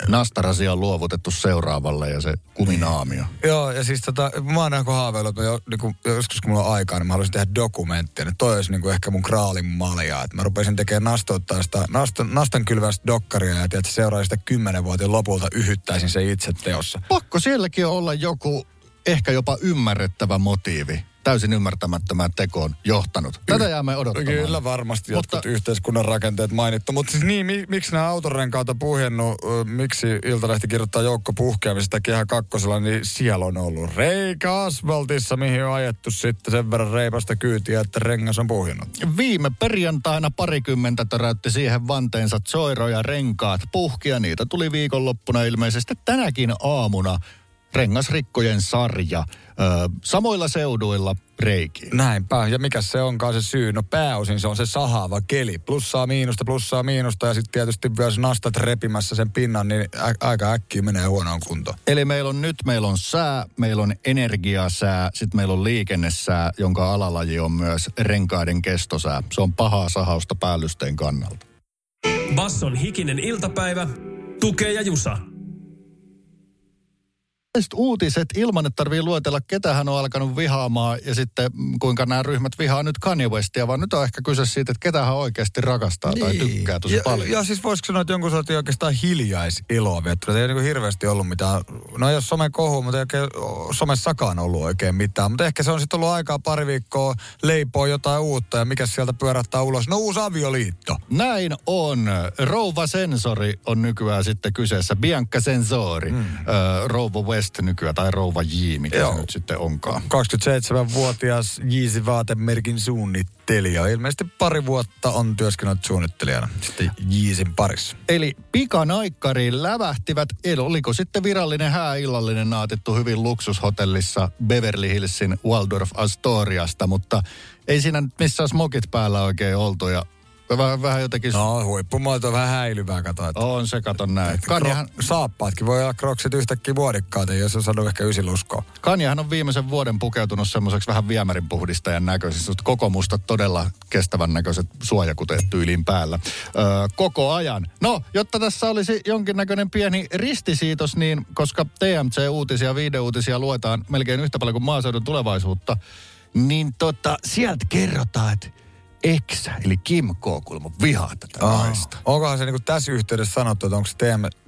nastarasia on luovutettu seuraavalle ja se kuminaamio. Joo, ja siis tota, mä oon niinku haaveillut, että jo, niinku, joskus kun mulla on aikaa, niin mä haluaisin tehdä dokumenttia. Niin toi olisi niinku ehkä mun kraalin malja. Että mä rupesin tekemään nastoittaa sitä, nastan, nastan kylvästä dokkaria ja tiedät, seuraavista kymmenen vuoteen lopulta yhyttäisin se itse teossa. Pakko sielläkin olla joku ehkä jopa ymmärrettävä motiivi täysin ymmärtämättömään tekoon johtanut. Tätä jäämme odottamaan. Kyllä varmasti Mutta- jotkut yhteiskunnan rakenteet mainittu. Mutta siis niin, mi, miksi nämä autorenkaat on puhjennut, miksi Iltalehti kirjoittaa joukko puhkeamisesta kehä kakkosella, niin siellä on ollut reikä asfaltissa, mihin on ajettu sitten sen verran reipasta kyytiä, että rengas on puhjennut. Viime perjantaina parikymmentä töräytti siihen vanteensa Zoiro ja renkaat puhkia. Niitä tuli viikonloppuna ilmeisesti tänäkin aamuna rengasrikkojen sarja. Ö, samoilla seuduilla reikiin. Näinpä. Ja mikä se onkaan se syy? No pääosin se on se sahaava keli. Plussaa miinusta, plussaa miinusta ja sitten tietysti myös nastat repimässä sen pinnan, niin ä- aika äkkiä menee huonoon kuntoon. Eli meillä on nyt, meillä on sää, meillä on energiasää, sitten meillä on liikennesää, jonka alalaji on myös renkaiden kestosää. Se on pahaa sahausta päällysteen kannalta. Basson hikinen iltapäivä. Tukee ja Jusa. Sitten uutiset ilman, että tarvii luetella, ketä hän on alkanut vihaamaan ja sitten mm, kuinka nämä ryhmät vihaa nyt Kanye Westia, vaan nyt on ehkä kyse siitä, että ketä hän oikeasti rakastaa tai tykkää tosi ja, paljon. Ja siis voisiko sanoa, että jonkun sortin oikeastaan hiljaiseloa viettänyt. Ei niin hirveästi ollut mitään, no ei ole some kohu, mutta ei oikein somessakaan ollut oikein mitään. Mutta ehkä se on sitten ollut aikaa pari viikkoa leipoa jotain uutta ja mikä sieltä pyörähtää ulos. No uusi avioliitto. Näin on. Rouva Sensori on nykyään sitten kyseessä. Bianca Sensori. Mm. Rouva West nykyään, tai Rouva J, mikä Joo. se nyt sitten onkaan. 27-vuotias Yeezy vaatemerkin suunnittelija. Ilmeisesti pari vuotta on työskennellyt suunnittelijana sitten Yeezyn parissa. Eli pikanaikkariin lävähtivät, eli oliko sitten virallinen hääillallinen naatettu hyvin luksushotellissa Beverly Hillsin Waldorf Astoriasta, mutta ei siinä nyt missään smokit päällä oikein oltu ja vähän, vähän jotenkin... No huippumaito on vähän häilyvää, kato. Että On se, kato näin. Kanjahan, Kro- saappaatkin voi olla kroksit yhtäkkiä muodikkaat, jos on saanut ehkä ysiluskoa. Kanjahan on viimeisen vuoden pukeutunut semmoiseksi vähän viemärinpuhdistajan näköiseksi. Koko musta todella kestävän näköiset suojakuteet tyyliin päällä. Öö, koko ajan. No, jotta tässä olisi jonkinnäköinen pieni ristisiitos, niin koska TMC-uutisia, viideuutisia luetaan melkein yhtä paljon kuin maaseudun tulevaisuutta, niin tota, sieltä kerrotaan, että Eksä, eli Kim K. kulma vihaa tätä naista. Onkohan se niinku tässä yhteydessä sanottu, että onko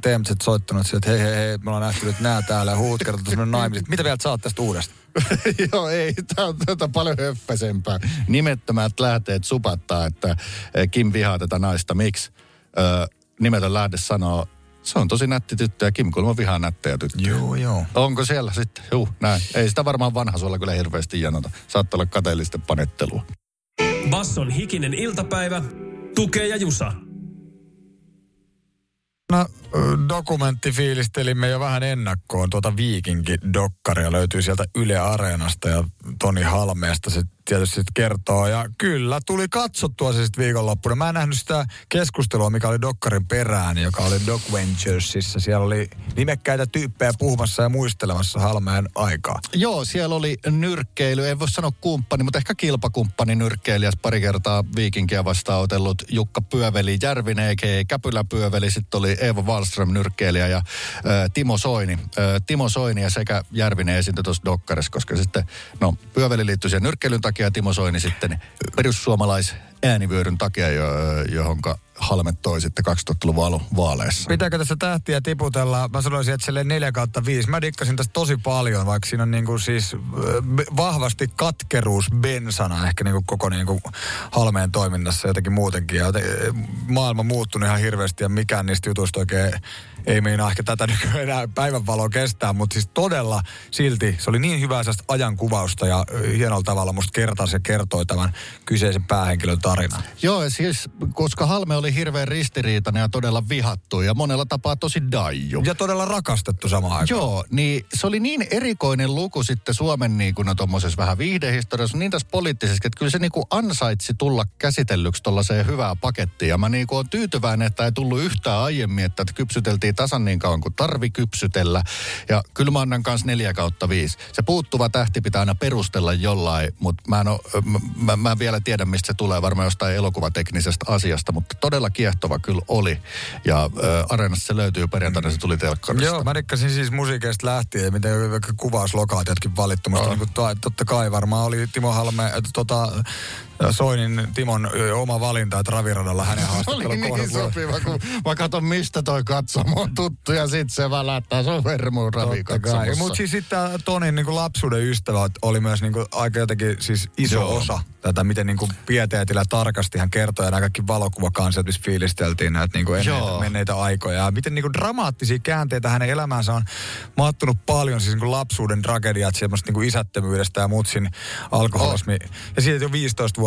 TMZ soittanut sieltä, että hei hei hei, me ollaan nähty nyt nää täällä ja huut kertoo semmoinen naimiset. Mitä vielä oot tästä uudesta? Joo, ei, tämä on tätä paljon höppäsempää. Nimettömät lähteet supattaa, että eh, Kim vihaa tätä naista. Miksi? Ö, nimetön lähde sanoo, se on tosi nätti tyttö ja Kim kulma vihaa nättejä tyttöjä. Joo, joo. Onko siellä sitten? Juu, näin. Ei sitä varmaan vanha suolla kyllä hirveästi janota. Saattaa olla kateellisten panettelua. Basson hikinen iltapäivä. Tukee ja Jusa. No, dokumentti fiilistelimme jo vähän ennakkoon tuota Viikinki-dokkaria löytyy sieltä Yle Areenasta ja Toni Halmeesta se tietysti kertoo. Ja kyllä, tuli katsottua se sitten viikonloppuna. Mä en nähnyt sitä keskustelua, mikä oli dokkarin perään, joka oli Doc Venturesissa. Siellä oli nimekkäitä tyyppejä puhumassa ja muistelemassa Halmeen aikaa. Joo, siellä oli nyrkkeily, ei voi sanoa kumppani, mutta ehkä kilpakumppani nyrkkeilijäs pari kertaa viikinkiä vastaan otellut Jukka Pyöveli Järvinen, eikä Käpylä Pyöveli, sitten oli Eeva Wallström nyrkkeilijä ja ö, Timo Soini. Ö, Timo Soini ja sekä Järvinen esiintyi tuossa Dokkarissa, koska sitten, no Pyöveli liittyi siihen nyrkkeilyn takia Timo Soini sitten perussuomalais äänivyöryn takia, jo, johonka Halmet toi sitten 2000-luvun alun vaaleissa. Pitääkö tässä tähtiä tiputella? Mä sanoisin, että silleen 4 kautta 5. Mä dikkasin tästä tosi paljon, vaikka siinä on niinku siis ö, b- vahvasti katkeruus bensana ehkä niinku koko niinku Halmeen toiminnassa jotenkin muutenkin. Ja maailma muuttunut ihan hirveästi ja mikään niistä jutuista oikein ei meinaa ehkä tätä nykyään enää päivänvaloa kestää, mutta siis todella silti se oli niin hyvää sellaista ajankuvausta ja hienolla tavalla musta kertasi ja kertoi tämän kyseisen päähenkilön tarinan. Joo, siis koska Halme oli hirveän ristiriitainen ja todella vihattu ja monella tapaa tosi daiju. Ja todella rakastettu samaan aikaan. Joo, niin se oli niin erikoinen luku sitten Suomen niin kuin no tommosessa vähän viihdehistoriassa, niin tässä poliittisesti, että kyllä se niin kuin ansaitsi tulla käsitellyksi tuollaiseen hyvää pakettiin. Ja mä niin kuin on tyytyväinen, että ei tullut yhtään aiemmin, että kypsyteltiin tasan niin kauan kuin tarvi kypsytellä. Ja kyllä mä annan kanssa neljä kautta viisi. Se puuttuva tähti pitää aina perustella jollain, mutta mä en, oo, mä, mä, mä en vielä tiedä, mistä se tulee varmaan jostain elokuvateknisestä asiasta, mutta todella todella kiehtova kyllä oli. Ja äh, Areenassa se löytyy perjantaina, se tuli telkkarista. Joo, mä rikkasin siis musiikeista lähtien, miten kuvauslokaatiotkin valittu. Musta Joo. niin kuin, to- totta kai varmaan oli Timo Halme, tota, Soinin Timon oma valinta, että raviradalla hänen oli haastattelun niin kohdat luo- sopiva, kun mä katson, mistä toi katsomo on tuttu, ja sit se välättää sun vermuun Totta kai. Mutta siis sitten Tonin niinku lapsuuden ystävä oli myös niinku aika jotenkin siis iso Joo. osa tätä, miten niinku pieteetillä tarkasti hän kertoi ja nämä kaikki valokuvakansiot, missä fiilisteltiin näitä niinku ennen Joo. menneitä aikoja. Ja miten niinku dramaattisia käänteitä hänen elämäänsä on maattunut paljon, siis niinku lapsuuden tragediat, semmoista niinku isättömyydestä ja mutsin alkoholismi. Ja siitä, jo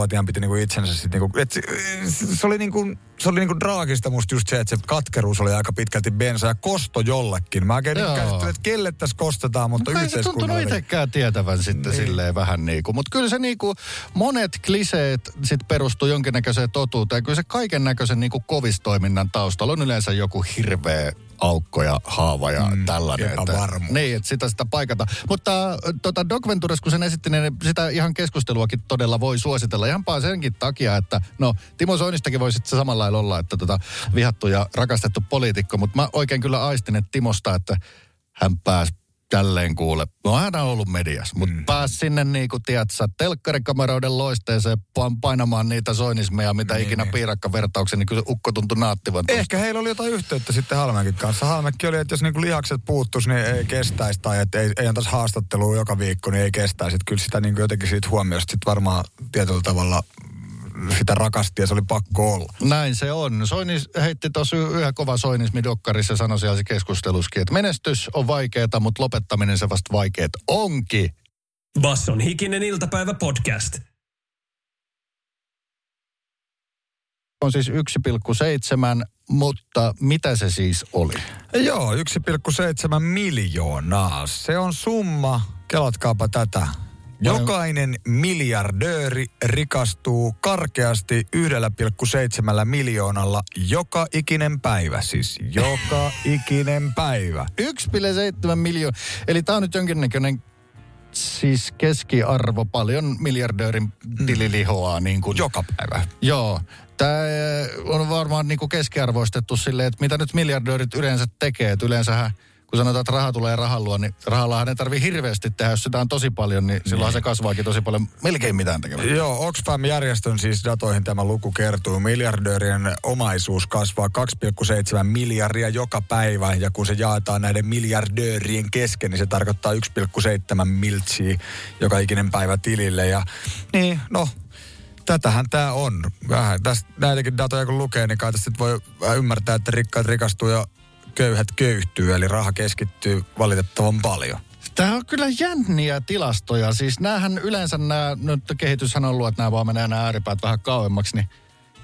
15-vuotiaan piti niinku itsensä sitten niinku, et se, se, oli niinku, se oli niinku draagista musta just se, että se katkeruus oli aika pitkälti bensa ja kosto jollekin. Mä oikein niinku käsittelen, että kelle tässä kostetaan, mutta Mutta ei se tuntunut itsekään tietävän sitten niin. silleen vähän niin kuin. Mutta kyllä se niin kuin, monet kliseet sitten perustuu jonkinnäköiseen totuuteen. Kyllä se kaiken näköisen niin kuin kovistoiminnan taustalla on yleensä joku hirveä aukko ja haava ja mm, tällainen. epävarmuus. niin, että sitä sitä paikata. Mutta tota Doc Ventures, kun sen esitti, niin sitä ihan keskusteluakin todella voi suositella. Ihan vaan senkin takia, että no Timo Soinistakin voi sitten samalla lailla olla, että tota, vihattu ja rakastettu poliitikko. Mutta mä oikein kyllä aistin, että Timosta, että hän pääsi tälleen kuule. No on ollut mediassa, mutta mm. pääsi sinne niin kuin, tiedätkö, telkkarikameroiden loisteeseen pa- painamaan niitä soinismeja, mitä niin, ikinä piirakkavertauksen, niin kyllä se ukko tuntui naattivan. tuosta. Ehkä heillä oli jotain yhteyttä sitten Halmenkin kanssa. Halmekki oli, että jos niinku lihakset puuttuisi, niin ei kestäisi. Tai että ei, ei antaisi haastattelua joka viikko, niin ei kestäisi. Että kyllä sitä niinku jotenkin siitä huomiosta sit varmaan tietyllä tavalla sitä rakasti ja se oli pakko olla. Näin se on. Soinis heitti tuossa yhden kova soinismidokkarissa ja sanoi siellä se keskusteluskin, että menestys on vaikeeta, mutta lopettaminen se vasta vaikeet onkin. Basson hikinen iltapäivä podcast. On siis 1,7, mutta mitä se siis oli? Joo, 1,7 miljoonaa. Se on summa, kelatkaapa tätä. Jokainen miljardööri rikastuu karkeasti 1,7 miljoonalla joka ikinen päivä. Siis joka ikinen päivä. 1,7 miljoonaa. Eli tämä on nyt jonkinnäköinen siis keskiarvo paljon miljardöörin tililihoaa. Niin kuin. Joka päivä. Joo. Tämä on varmaan niin kuin keskiarvoistettu silleen, että mitä nyt miljardöörit yleensä tekee. Että yleensähän, kun sanotaan, että raha tulee rahan luo, niin rahallahan ei tarvii hirveästi tehdä. Jos sitä on tosi paljon, niin silloin se kasvaakin tosi paljon. Melkein mitään tekemään. Joo, Oxfam-järjestön siis datoihin tämä luku kertoo. Miljardöörien omaisuus kasvaa 2,7 miljardia joka päivä. Ja kun se jaetaan näiden miljardöörien kesken, niin se tarkoittaa 1,7 miltsiä joka ikinen päivä tilille. Ja niin, no, tätähän tämä on. Vähän tästä näitäkin datoja kun lukee, niin kai tästä voi ymmärtää, että rikkaat rikastuu ja köyhät köyhtyy. Eli raha keskittyy valitettavan paljon. Tämä on kyllä jänniä tilastoja. Siis näähän yleensä nämä, nyt kehityshän on ollut, että nämä vaan menee nämä ääripäät vähän kauemmaksi, niin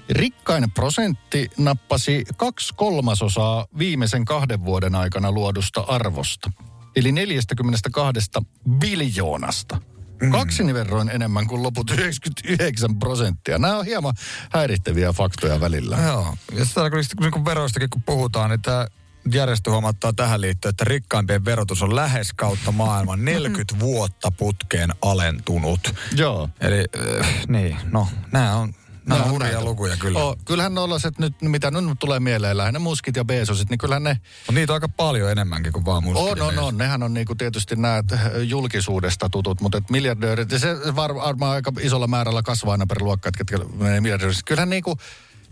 rikkain prosentti nappasi kaksi kolmasosaa viimeisen kahden vuoden aikana luodusta arvosta. Eli 42 biljoonasta. Mm. Kaksin verroin enemmän kuin loput 99 prosenttia. Nämä on hieman häirittäviä faktoja välillä. Joo, ja sitä kun, kun, kun veroistakin kun puhutaan, niin tämä järjestö huomattaa tähän liittyen, että rikkaimpien verotus on lähes kautta maailman 40 vuotta putkeen alentunut. Joo. Eli äh, niin, no, nämä on, nämä on No, hurjia lukuja kyllä. Oh, kyllähän nollaset nyt, mitä nyt tulee mieleen, lähinnä muskit ja beesosit, niin kyllähän ne Mutta niitä on aika paljon enemmänkin kuin vaan muskit. On, on, on. Nehän on niinku tietysti nämä julkisuudesta tutut, mutta et miljardöörit, ja se var- varmaan aika isolla määrällä kasvaa aina per luokka, että ketkä menee miljardööriksi. Kyllähän niinku,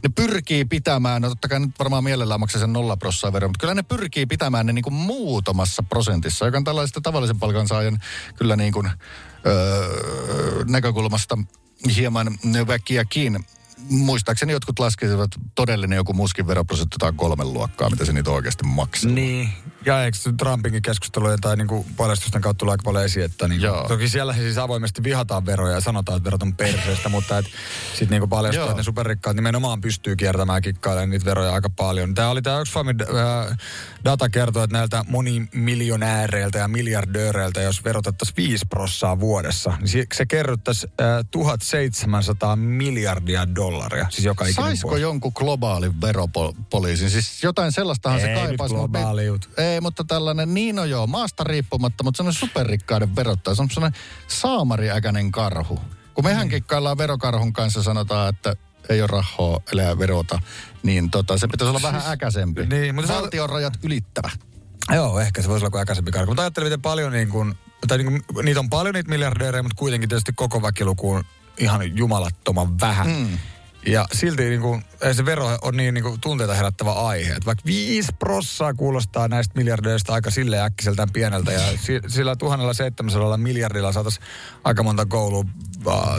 ne pyrkii pitämään, no totta kai nyt varmaan mielellään maksaa sen nolla prossaa verran, mutta kyllä ne pyrkii pitämään ne niinku muutamassa prosentissa, joka on tällaista tavallisen palkansaajan kyllä niin kuin, öö, näkökulmasta hieman väkiäkin. Muistaakseni jotkut laskisivat todellinen joku muskin veroprosentti tai kolmen luokkaa, mitä se niitä oikeasti maksaa. Niin. Ja eikö se Trumpinkin keskusteluja tai niinku paljastusten kautta tulee aika paljon esiin, että niinku, Joo. toki siellä siis avoimesti vihataan veroja ja sanotaan, että verot on perseestä, mutta et sitten niinku paljastuu, että ne superrikkaat nimenomaan pystyy kiertämään kikkailemaan niitä veroja aika paljon. Tämä oli tämä Oxfamin äh, data kertoo, että näiltä monimiljonääreiltä ja miljardööreiltä, jos verotettaisiin 5 prossaa vuodessa, niin se- se kerryttäisi äh, 1700 miljardia dollaria, siis joka ikinen Saisiko vuosi. jonkun globaalin veropoliisin? Siis jotain sellaistahan se Ei nyt kaipaisi. me- globaali juttu. Ei, mutta tällainen, niin no joo, maasta riippumatta, mutta sellainen superrikkaiden verottaja. Se on sellainen saamariäkäinen karhu. Kun mehän Niin. kikkaillaan verokarhun kanssa, sanotaan, että ei ole rahaa, elää verota, niin tota, se pitäisi olla vähän äkäsempi. Niin, mutta se- Valtion rajat ylittävä. Joo, ehkä se voisi olla kuin aikaisempi karkki. Mutta ajattelin, miten paljon niin kuin, tai niin kuin, niitä on paljon niitä miljardöörejä, mutta kuitenkin tietysti koko väkiluku on ihan jumalattoman vähän. Mm. Ja silti niin kuin, ei se vero on niin, niin kuin, tunteita herättävä aihe. Et vaikka 5 prossaa kuulostaa näistä miljardöistä aika sille äkkiseltään pieneltä. Ja si, sillä 1700 miljardilla saataisiin aika monta koulua,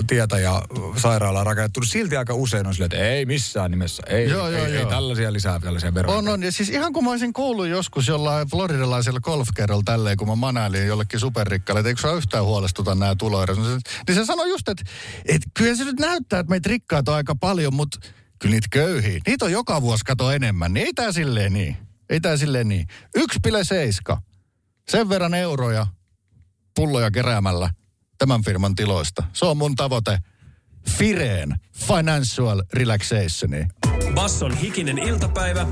tietä ja sairaalaa rakennettu. Silti aika usein on silleen, että ei missään nimessä. Ei, Joo, joo, ei, ei joo. tällaisia lisää tällaisia veroja. On, on. Ja siis ihan kun mä olisin kuullut joskus jollain floridalaisella golfkerralla tälleen, kun mä manailin jollekin superrikkaalle, että eikö sua yhtään huolestuta nämä tuloerot. Niin se sanoi just, että, että kyllä se nyt näyttää, että meitä rikkaat on aika paljon, mutta kyllä niitä köyhiä, niitä on joka vuosi kato enemmän. Niin ei tää silleen niin. Ei tää silleen niin. 1,7. Sen verran euroja pulloja keräämällä tämän firman tiloista. Se on mun tavoite. Fireen Financial Relaxationiin. Basson hikinen iltapäivä,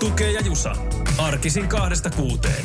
tukee ja jusa. Arkisin kahdesta kuuteen.